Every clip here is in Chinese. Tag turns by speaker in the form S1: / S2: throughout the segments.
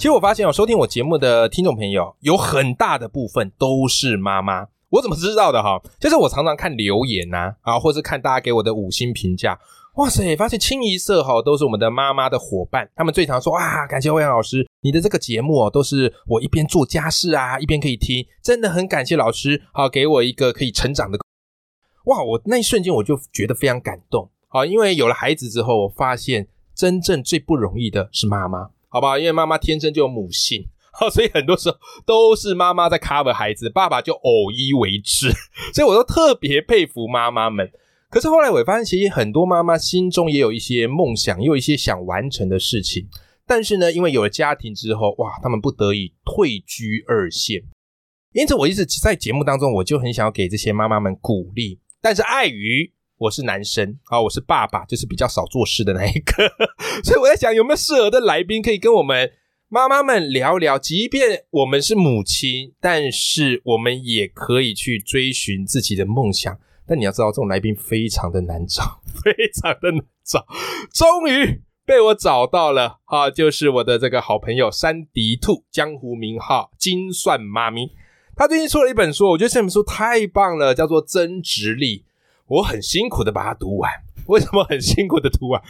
S1: 其实我发现哦，收听我节目的听众朋友有很大的部分都是妈妈。我怎么知道的哈？就是我常常看留言呐，啊，或是看大家给我的五星评价。哇塞，发现清一色哈都是我们的妈妈的伙伴。他们最常说啊，感谢欧阳老师，你的这个节目哦，都是我一边做家事啊，一边可以听，真的很感谢老师，好给我一个可以成长的。哇，我那一瞬间我就觉得非常感动啊，因为有了孩子之后，我发现真正最不容易的是妈妈。好吧，因为妈妈天生就有母性，所以很多时候都是妈妈在 cover 孩子，爸爸就偶一为之，所以我都特别佩服妈妈们。可是后来我发现，其实很多妈妈心中也有一些梦想，也有一些想完成的事情，但是呢，因为有了家庭之后，哇，他们不得已退居二线。因此，我一直在节目当中，我就很想要给这些妈妈们鼓励，但是碍于。我是男生啊，我是爸爸，就是比较少做事的那一个，所以我在想有没有适合的来宾可以跟我们妈妈们聊聊。即便我们是母亲，但是我们也可以去追寻自己的梦想。但你要知道，这种来宾非常的难找，非常的难找。终于被我找到了啊，就是我的这个好朋友山迪兔，江湖名号金算妈咪。他最近出了一本书，我觉得这本书太棒了，叫做《增值力》。我很辛苦的把它读完，为什么很辛苦的读完？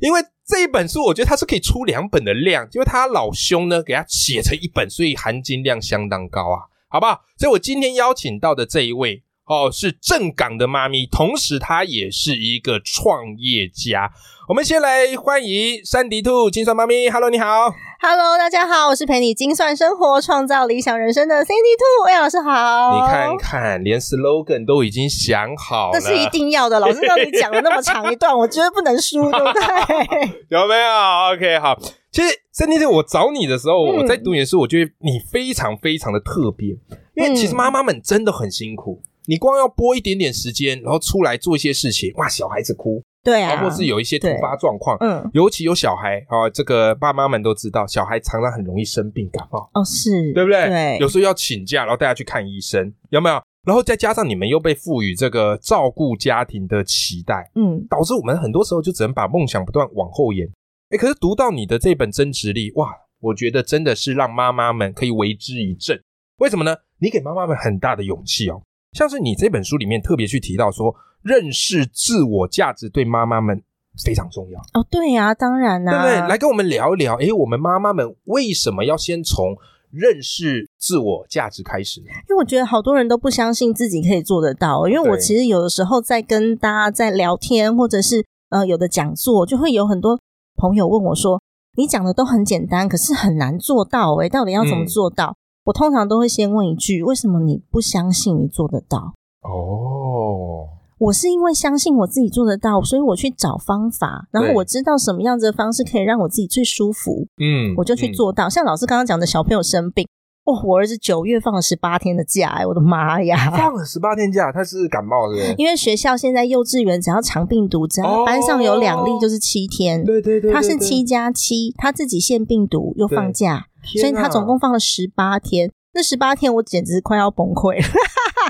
S1: 因为这一本书，我觉得它是可以出两本的量，因为他老兄呢给他写成一本，所以含金量相当高啊，好不好？所以我今天邀请到的这一位。哦，是正港的妈咪，同时她也是一个创业家。我们先来欢迎山迪兔精算妈咪，Hello，你好
S2: ，Hello，大家好，我是陪你精算生活、创造理想人生的 Sandy 兔，魏老师好。
S1: 你看看，连 slogan 都已经想好了，
S2: 这是一定要的。老师让你讲了那么长一段，我觉得不能输，对不对？
S1: 有没有？OK，好。其实 Sandy 兔，我找你的时候，我在读你的书，我觉得你非常非常的特别，因为其实妈妈们真的很辛苦。你光要播一点点时间，然后出来做一些事情，哇，小孩子哭，
S2: 对啊，
S1: 或是有一些突发状况，嗯，尤其有小孩啊，这个爸妈们都知道，小孩常常很容易生病感冒，
S2: 哦，是
S1: 对不对？
S2: 对，
S1: 有时候要请假，然后带他去看医生，有没有？然后再加上你们又被赋予这个照顾家庭的期待，嗯，导致我们很多时候就只能把梦想不断往后延。哎，可是读到你的这本增值力，哇，我觉得真的是让妈妈们可以为之一振。为什么呢？你给妈妈们很大的勇气哦。像是你这本书里面特别去提到说，认识自我价值对妈妈们非常重要
S2: 哦。对呀，当然啦，
S1: 对不对？来跟我们聊一聊，诶，我们妈妈们为什么要先从认识自我价值开始呢？
S2: 因为我觉得好多人都不相信自己可以做得到。因为我其实有的时候在跟大家在聊天，或者是呃有的讲座，就会有很多朋友问我说：“你讲的都很简单，可是很难做到，诶，到底要怎么做到？”我通常都会先问一句：为什么你不相信你做得到？哦，我是因为相信我自己做得到，所以我去找方法，然后我知道什么样子的方式可以让我自己最舒服，嗯，我就去做到。像老师刚刚讲的小朋友生病，哦，我儿子九月放了十八天的假，哎，我的妈呀，
S1: 放了十八天假，他是感冒的？
S2: 因为学校现在幼稚园只要长病毒，只要班上有两例就是七天，
S1: 对对对，
S2: 他是七加七，他自己限病毒又放假。所以他总共放了十八天，那十八天我简直快要崩溃了。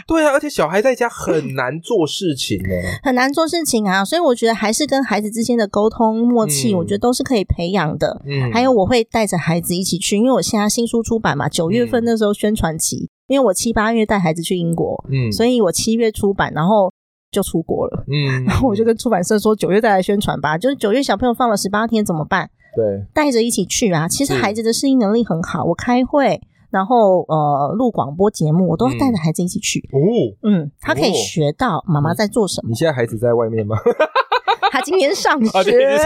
S1: 对啊，而且小孩在家很 难做事情呢，
S2: 很难做事情啊。所以我觉得还是跟孩子之间的沟通默契，我觉得都是可以培养的。嗯，还有我会带着孩子一起去，因为我现在新书出版嘛，九月份那时候宣传期，因为我七八月带孩子去英国，嗯，所以我七月出版，然后就出国了。嗯，然后我就跟出版社说，九月再来宣传吧。就是九月小朋友放了十八天怎么办？
S1: 对，
S2: 带着一起去啊！其实孩子的适应能力很好，我开会，然后呃录广播节目，我都带着孩子一起去。哦，嗯，他可以学到妈妈在做什么。
S1: 你现在孩子在外面吗？
S2: 他今年 上学，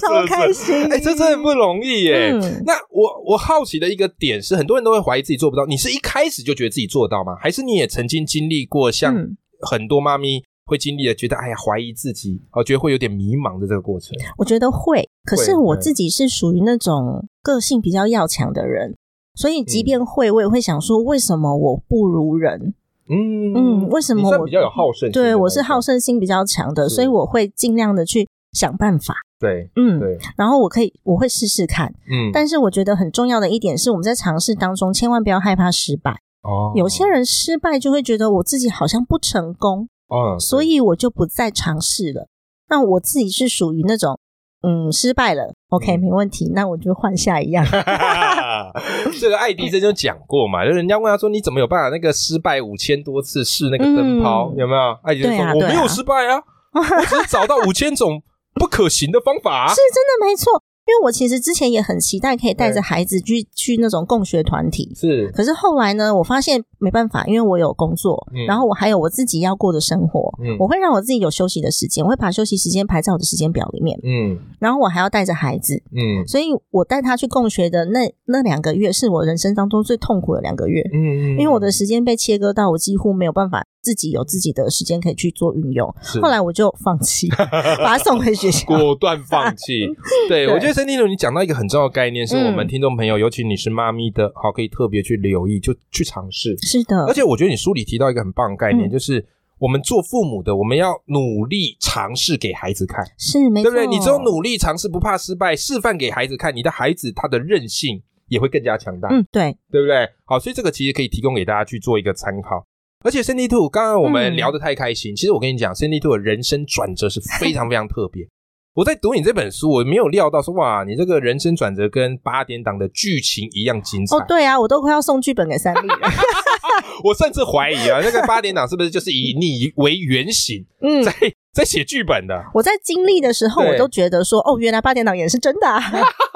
S2: 超开心。
S1: 哎，这真的不容易耶。那我我好奇的一个点是，很多人都会怀疑自己做不到。你是一开始就觉得自己做到吗？还是你也曾经经历过像很多妈咪？会经历的，觉得哎呀，怀疑自己，哦，觉得会有点迷茫的这个过程。
S2: 我觉得会，可是我自己是属于那种个性比较要强的人，所以即便会，我也会想说，为什么我不如人？
S1: 嗯
S2: 嗯，为什么我
S1: 比较有好胜心
S2: 对？我是好胜心比较强的，所以我会尽量的去想办法。
S1: 对
S2: 嗯，
S1: 对，
S2: 然后我可以我会试试看，
S1: 嗯，
S2: 但是我觉得很重要的一点是，我们在尝试当中千万不要害怕失败。
S1: 哦，
S2: 有些人失败就会觉得我自己好像不成功，
S1: 哦，
S2: 所以我就不再尝试了。那我自己是属于那种，嗯，失败了，OK，
S1: 嗯
S2: 没问题，那我就换下一样。
S1: 这个爱迪生就讲过嘛，就人家问他说：“你怎么有办法那个失败五千多次试那个灯泡？
S2: 嗯
S1: 有没有？”爱迪生说：“我没有失败啊，我只是找到五千种不可行的方法啊。
S2: 是真的没错，因为我其实之前也很期待可以带着孩子去去那种共学团体，
S1: 是
S2: 可是后来呢，我发现没办法，因为我有工作，
S1: 嗯。
S2: 然后我还有我自己要过的生活，
S1: 嗯。
S2: 我会让我自己有休息的时间，我会把休息时间排在我的时间表里面，
S1: 嗯。
S2: 然后我还要带着孩子，
S1: 嗯。
S2: 所以我带他去共学的那那两个月，是我人生当中最痛苦的两个月，
S1: 嗯
S2: 因为我的时间被切割到，我几乎没有办法自己有自己的时间可以去做运用，后来我就放弃，把他送回学校。
S1: 果断放弃。对
S2: 对。
S1: 我觉得森蒂鲁，你讲到一个很重要的概念，是我们
S2: 嗯。
S1: 听众朋友，尤其你是妈咪的，好可以特别去留意，就去尝试。
S2: 是的
S1: 而，且我觉得你书里提到一个很棒的概念，
S2: 嗯
S1: 就是我们做父母的，我们要努力尝试给孩子看。
S2: 是没错，
S1: 对不对？你只有努力尝试，不怕失败，示范给孩子看，你的孩子他的韧性也会更加强大，
S2: 嗯，对，
S1: 对不对？好，所以这个其实可以提供给大家去做一个参考。而且 Cindy Two，刚刚我们
S2: 嗯
S1: 聊得太开心，其实我跟你讲，Cindy Two 的人生转折是非常非常特别。我在读你这本书，我没有料到说哇，你这个人生转折跟八点档的剧情一样精彩。
S2: 哦，对啊，我都快要送剧本给三立了。
S1: 我甚至怀疑啊，那个八点档是不是就是以你为原型，
S2: 嗯，
S1: 在在写剧本的？
S2: 我在经历的时候，我都觉得说，哦，原来八点档也是真的、啊，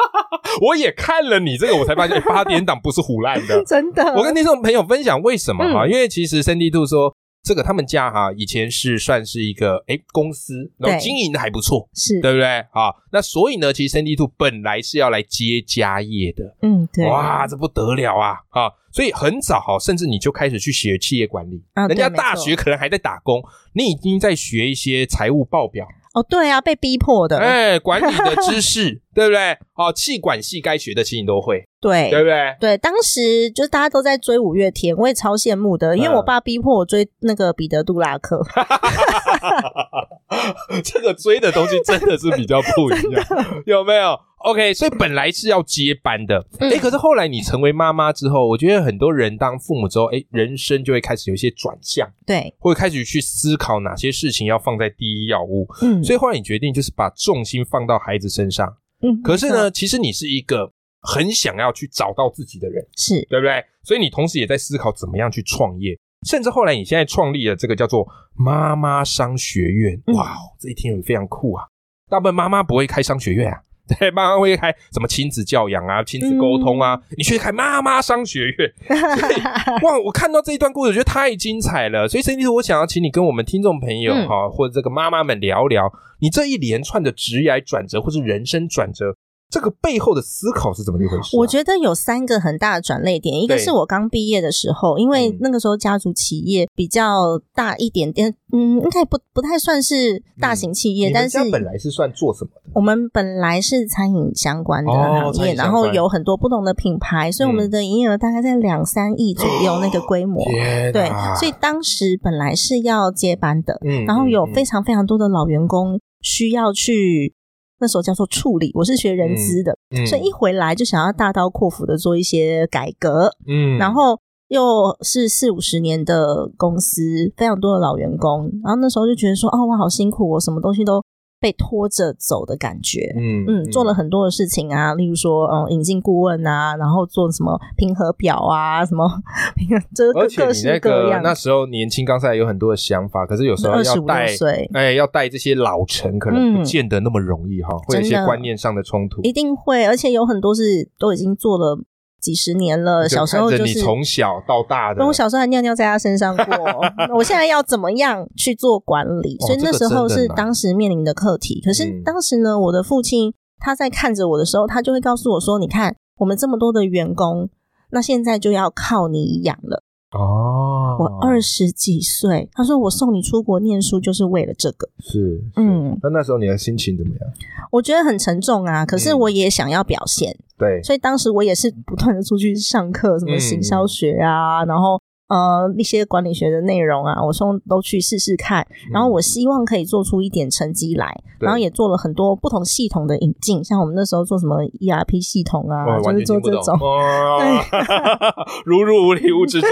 S1: 我也看了你这个，我才发现八点档不是胡乱的。
S2: 真的。
S1: 我跟听众朋友分享为什么哈，
S2: 嗯
S1: 因为其实 Cindy Two 说这个他们家哈以前是算是一个诶公司，然后
S2: 对。
S1: 经营的还不错，
S2: 是，
S1: 对不对？啊，那所以呢，其实 Cindy Two 本来是要来接家业的，
S2: 嗯，对，
S1: 哇，这不得了啊啊！所以很早哈，甚至你就开始去学企业管理，
S2: 啊
S1: 人家大学可能还在打工，你已经在学一些财务报表，
S2: 哦，对啊，被逼迫的，
S1: 哎，管理的知识，对不对？哦，气管系该学的其实你都会，
S2: 对
S1: 对不对？
S2: 对，当时就是大家都在追五月天，我也超羡慕的，因为
S1: 嗯
S2: 我爸逼迫我追那个彼得·杜拉克。
S1: 这个追的东西真的是比较不一样，有没有？OK，所以本来是要接班的，哎、
S2: 嗯
S1: 可是后来你成为妈妈之后，我觉得很多人当父母之后，哎，人生就会开始有一些转向，
S2: 对，
S1: 会开始去思考哪些事情要放在第一要务。
S2: 嗯，
S1: 所以后来你决定就是把重心放到孩子身上。
S2: 嗯，
S1: 可是呢，其实你是一个很想要去找到自己的人，
S2: 是
S1: 对不对？所以你同时也在思考怎么样去创业，甚至后来你现在创立了这个叫做妈妈商学院。
S2: 嗯
S1: 哇，这一听也非常酷啊！大部分妈妈不会开商学院啊。对，妈妈会开什么亲子教养啊、亲子沟通啊，你去开妈妈商学院，哇！我看到这一段故事，我觉得太精彩了。所以，陈律师，我想要请你跟我们听众朋友
S2: 嗯
S1: 哈、或者这个妈妈们聊聊，你这一连串的职业转折或是人生转折，这个背后的思考是怎么一回事、啊？
S2: 我觉得有三个很大的转捩点，一个是我刚毕业的时候，因为
S1: 嗯
S2: 那个时候家族企业比较大一点点，嗯，应该不不太算是大型企业，但是
S1: 家本来是算做什么的？
S2: 我们本来是餐饮相关的
S1: 哦
S2: 行业，然后有很多不同的品牌，所以我们的营业额大概在两三亿左右那个规模。
S1: 天
S2: 对，所以当时本来是要接班的，
S1: 嗯
S2: 然后有非
S1: 常
S2: 常非常多的老员工需要去，那时候叫做处理。我是学人资的，
S1: 嗯
S2: 所以一回来就想要大刀阔斧的做一些改革，
S1: 嗯
S2: 然后又是四五十年的公司，非常多的老员工，然后那时候就觉得说，哦，我好辛苦，我什么东西都被拖着走的感觉。
S1: 嗯
S2: 嗯，做了很多的事情啊，例如说，嗯，引进顾问啊，然后做什么平和表啊，什么平和，这
S1: 而且你
S2: 各式
S1: 那个
S2: 各样。
S1: 那时候年轻刚才有很多的想法，可是有时候要带
S2: 六岁，
S1: 哎要带这些老臣，可能不
S2: 嗯
S1: 见得那么容易哈，会有一些观念上的冲突。
S2: 一定会，而且有很多是都已经做了几十年了，小时候就是。
S1: 从小到大的
S2: 那，我小时候还尿尿在他身上过，我现在要怎么样去做管理？
S1: 哦
S2: 所以那时候是当时面临的课题。可是
S1: 嗯
S2: 当时呢，我的父亲他在看着我的时候，他就会告诉我说：“你看，我们这么多的员工，那现在就要靠你养了。
S1: 哦，
S2: 我二十几岁，他说我送你出国念书就是为了这个。
S1: 是，
S2: 嗯
S1: 嗯，那那时候你的心情怎么样？
S2: 我觉得很沉重啊，可是
S1: 嗯
S2: 我也想要表现，
S1: 对，
S2: 所以当时我也是不断的出去上课，什么
S1: 嗯。
S2: 行销学啊，然后呃一些管理学的内容啊，我送都去试试看，然后我希望可以做出一点成绩来，
S1: 对
S2: 然后也做了很多不同系统的引进，像我们那时候做什么 ERP 系统啊，就是做这种。
S1: 哦，如入无里物之中。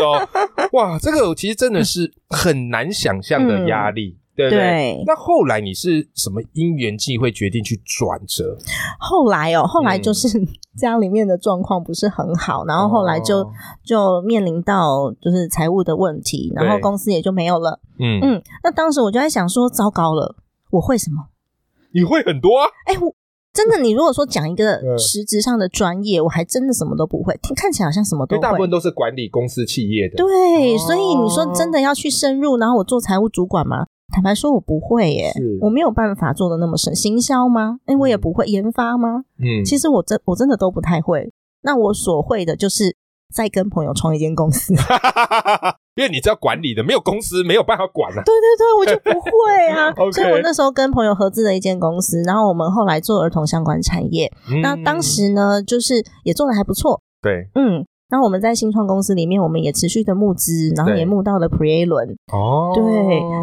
S1: 哇，这个其实真的是很难想象的压力，对不对？
S2: 对
S1: 那后来你是什么因缘际会决定去转折？
S2: 后来哦，后来
S1: 嗯
S2: 就是家里面的状况不是很好，然后后来就、
S1: 哦
S2: 就面临到就是财务的问题，然后公司也就没有了。
S1: 嗯，
S2: 嗯，那当时我就在想说，糟糕了，我会什么？
S1: 你会很多啊？
S2: 哎，我真的，你如果说讲一个
S1: 嗯
S2: 实质上的专业，我还真的什么都不会，听看起来好像什么都
S1: 大部分。都是管理公司企业的。
S2: 对，
S1: 哦
S2: 所以你说真的要去深入，然后我做财务主管吗？坦白说，我不会耶，我没有办法做的那么深。行销吗？哎，我也不会。研发吗？
S1: 嗯，
S2: 其实我真我真的都不太会。那我所会的就是在跟朋友创一间公司。对
S1: 因为你知道管理的，没有公司没有办法管啊。
S2: 对对对，我就不会啊。所以我那时候跟朋友合资了一间公司，然后我们后来做儿童相关产业。那
S1: 嗯
S2: 当时呢，就是也做的还不错，
S1: 对
S2: 嗯。然后我们在新创公司里面，我们也持续的募资，然后也募到了 Pre A 轮，
S1: 哦，
S2: 对，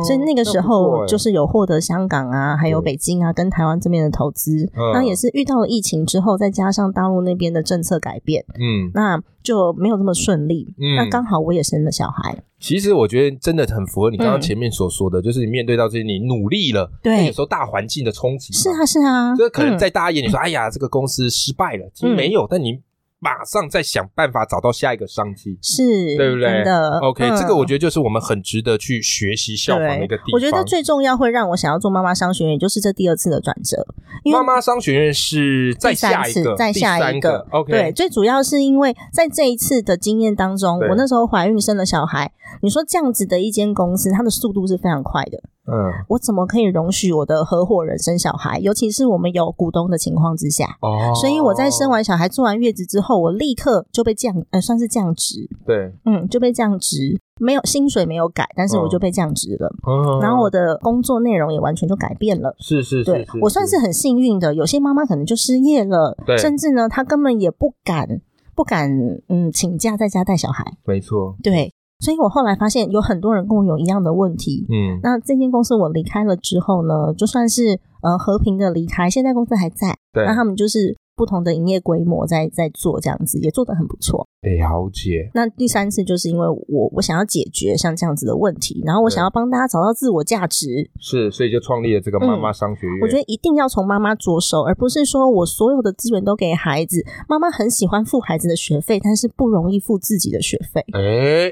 S2: 所以那个时候就是有获得香港啊，还有北京啊，跟台湾这边的投资。
S1: 嗯。
S2: 那也是遇到了疫情之后，再加上大陆那边的政策改变，
S1: 嗯，
S2: 那就没有这么顺利。
S1: 嗯。
S2: 那刚好我也生了小孩，
S1: 其实我觉得真的很符合你刚刚
S2: 嗯。
S1: 前面所说的，就是你面对到这些，你努力了，
S2: 对
S1: 有时候大环境的冲击，
S2: 是啊是啊，
S1: 这可能
S2: 嗯。
S1: 在大家眼里说，哎呀，这个公司失败了，其实没有，但你马上再想办法找到下一个商机。
S2: 是，
S1: 对不对
S2: 真的
S1: ？OK，、
S2: 嗯
S1: 这个我觉得就是我们很值得去学习效仿的一个地方。
S2: 我觉得最重要会让我想要做妈妈商学院，就是这第二次的转折。
S1: 妈妈商学院是再下一个，
S2: 再下一
S1: 个。
S2: 对，最主要是因为在这一次的经验当中，我那时候怀孕生了小孩，你说这样子的一间公司，它的速度是非常快的。
S1: 嗯，
S2: 我怎么可以容许我的合伙人生小孩？尤其是我们有股东的情况之下。
S1: 哦，
S2: 所以我在生完小孩、做完月子之后，我立刻就被降，呃，算是降职，
S1: 对，
S2: 嗯，就被降职，没有薪水没有改，但是我就被降职了。
S1: 嗯
S2: 然后我的工作内容也完全就改变了。
S1: 是是是
S2: 对我算是很幸运的，有些妈妈可能就失业了
S1: 对，
S2: 甚至呢，她根本也不敢不敢嗯请假在家带小孩。
S1: 没错，
S2: 对，所以我后来发现有很多人跟我有一样的问题。
S1: 嗯，
S2: 那这间公司我离开了之后呢，就算是呃和平的离开，现在公司还在，
S1: 对，
S2: 那他们就是不同的营业规模在在做这样子，也做得很不错。
S1: 了解，
S2: 那第三次就是因为我我想要解决像这样子的问题，然后我想要帮大家找到自我价值，
S1: 是，所以就创立了这个妈妈商学院。
S2: 嗯我觉得一定要从妈妈着手，而不是说我所有的资源都给孩子。妈妈很喜欢付孩子的学费，但是不容易付自己的学费。
S1: 哎，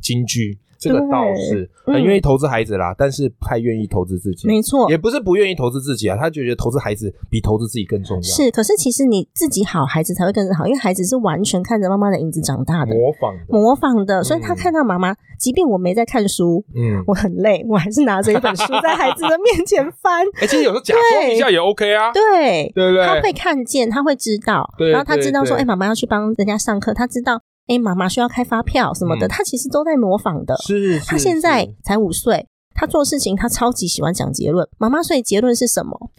S1: 京剧这个
S2: 对
S1: 倒是愿意投资孩子啦，但是不太愿意投资自己。
S2: 没错
S1: 也，不是不愿意投资自己啊，他就觉得投资孩子比投资自己更重要。
S2: 是。可是其实你自己好，孩子才会跟着好，因为孩子是完全看着妈妈的影子长大的。
S1: 模仿的，
S2: 模仿的，所以他
S1: 嗯
S2: 看到妈妈，即便我没在看书，
S1: 嗯，
S2: 我很累，我还是拿着一本书在孩子的面前翻。
S1: 哎，其实有时候假装一下也 OK 啊。
S2: 对，
S1: 对不对
S2: 他会看见，他会知道，然后他知道说，哎，妈妈要去帮人家上课，他知道，哎，妈妈需要开发票什么的，
S1: 嗯
S2: 他其实都在模仿的。
S1: 是，是
S2: 他现在才五岁，他做事情他超级喜欢讲结论。妈妈，所以结论是什么？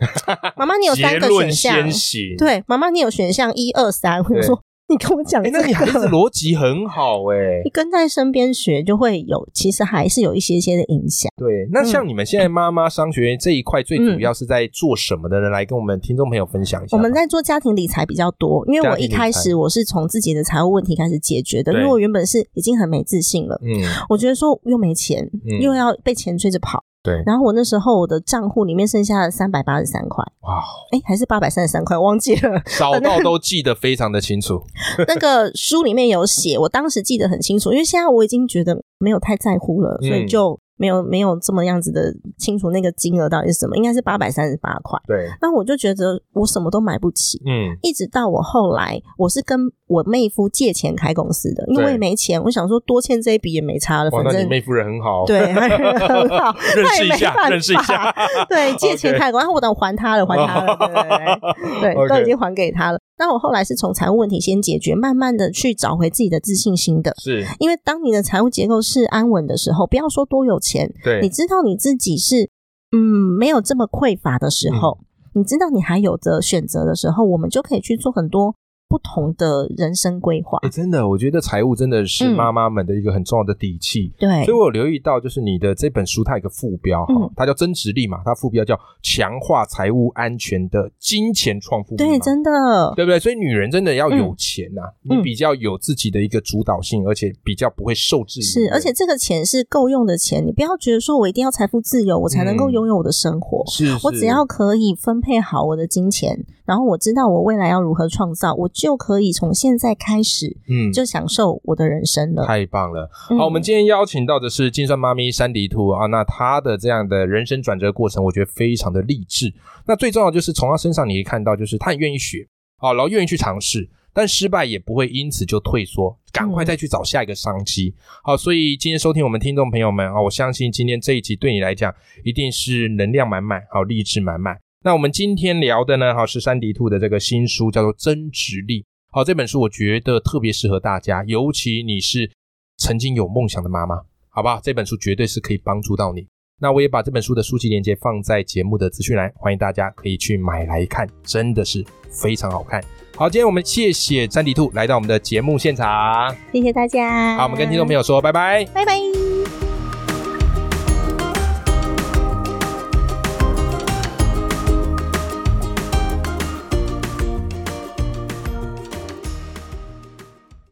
S2: 妈妈，你有三个选项。对，妈妈，你有选项一二三。我
S1: 对
S2: 说，你跟我讲
S1: 那你孩子
S2: 个。
S1: 逻辑很好哎
S2: 你。跟在身边学，就会有，其实还是有一些些的影响。
S1: 对，那像你们现在妈妈商学院这一块，最主
S2: 嗯
S1: 要是在做什么的呢？来跟我们听众朋友分享一下。
S2: 我们在做家庭理财比较多，因为我一开始我是从自己的财务问题开始解决的，因为我原本是已经很没自信了，
S1: 嗯，
S2: 我觉得说又没钱，
S1: 嗯
S2: 又要被钱追着跑，
S1: 对，
S2: 然后我那时候我的账户里面剩下了三百八十三块，
S1: 哇，
S2: 哎，还是八百三十三块，忘记了。
S1: 少到都记得非常的清楚。
S2: 那个书里面有写，我当时记得很清楚，因为现在我已经觉得没有太在乎了，
S1: 嗯
S2: 所以就没有没有这么样子的清楚那个金额到底是什么，应该是八百三十八块。
S1: 对，
S2: 那我就觉得我什么都买不起，
S1: 嗯，
S2: 一直到我后来，我是跟我妹夫借钱开公司的，因为我也没钱，我想说多欠这一笔也没差了，反正
S1: 你妹夫人很好，
S2: 对，他人很 好，
S1: 认识一下，
S2: 没办
S1: 认识一
S2: 法
S1: 下，
S2: 对，借钱开过，然后我等还他了，还他了，对对对对，都已经还给他了。那我后来是从财务问题先解决，慢慢的去找回自己的自信心的。
S1: 是
S2: 因为当你的财务结构是安稳的时候，不要说多有钱，
S1: 对，
S2: 你知道你自己是嗯没有这么匮乏的时候，
S1: 嗯
S2: 你知道你还有着选择的时候，我们就可以去做很多不同的人生规划。
S1: 哎，真的，我觉得财务真的是妈妈们的一个很重要的底气。
S2: 对，
S1: 所以我有留意到，就是你的这本书，它有一个副标哈，它叫增值力嘛，它副标叫强化财务安全的金钱创富。
S2: 对，真的，
S1: 对不对？所以女人真的要有钱呐，你比较有自己的一个主导性，而且比较不会受制于。
S2: 是，而且这个钱是够用的钱，你不要觉得说我一定要财富自由，我才能够拥有我的生活。
S1: 是，
S2: 我只要可以分配好我的金钱，然后我知道我未来要如何创造，我就可以从现在开始，嗯，就享受我的人生了。
S1: 太棒了！好，我们今天邀请到的是金算妈咪山迪兔啊，那她的这样的人生转折过程，我觉得非常的励志。那最重要就是从她身上你可以看到，就是她很愿意学，好，然后愿意去尝试。但失败也不会因此就退缩，赶快再去找下一个商机。好，所以今天收听我们听众朋友们啊，我相信今天这一集对你来讲一定是能量满满，好励志满满。那我们今天聊的呢，好是山迪兔的这个新书叫做《增值力》。好，这本书我觉得特别适合大家，尤其你是曾经有梦想的妈妈，好吧？这本书绝对是可以帮助到你。那我也把这本书的书籍链接放在节目的资讯栏，欢迎大家可以去买来看，真的是非常好看。好，今天我们谢谢三迪兔来到我们的节目现场，
S2: 谢谢大家。
S1: 好，我们跟听众朋友说拜拜，
S2: 拜拜。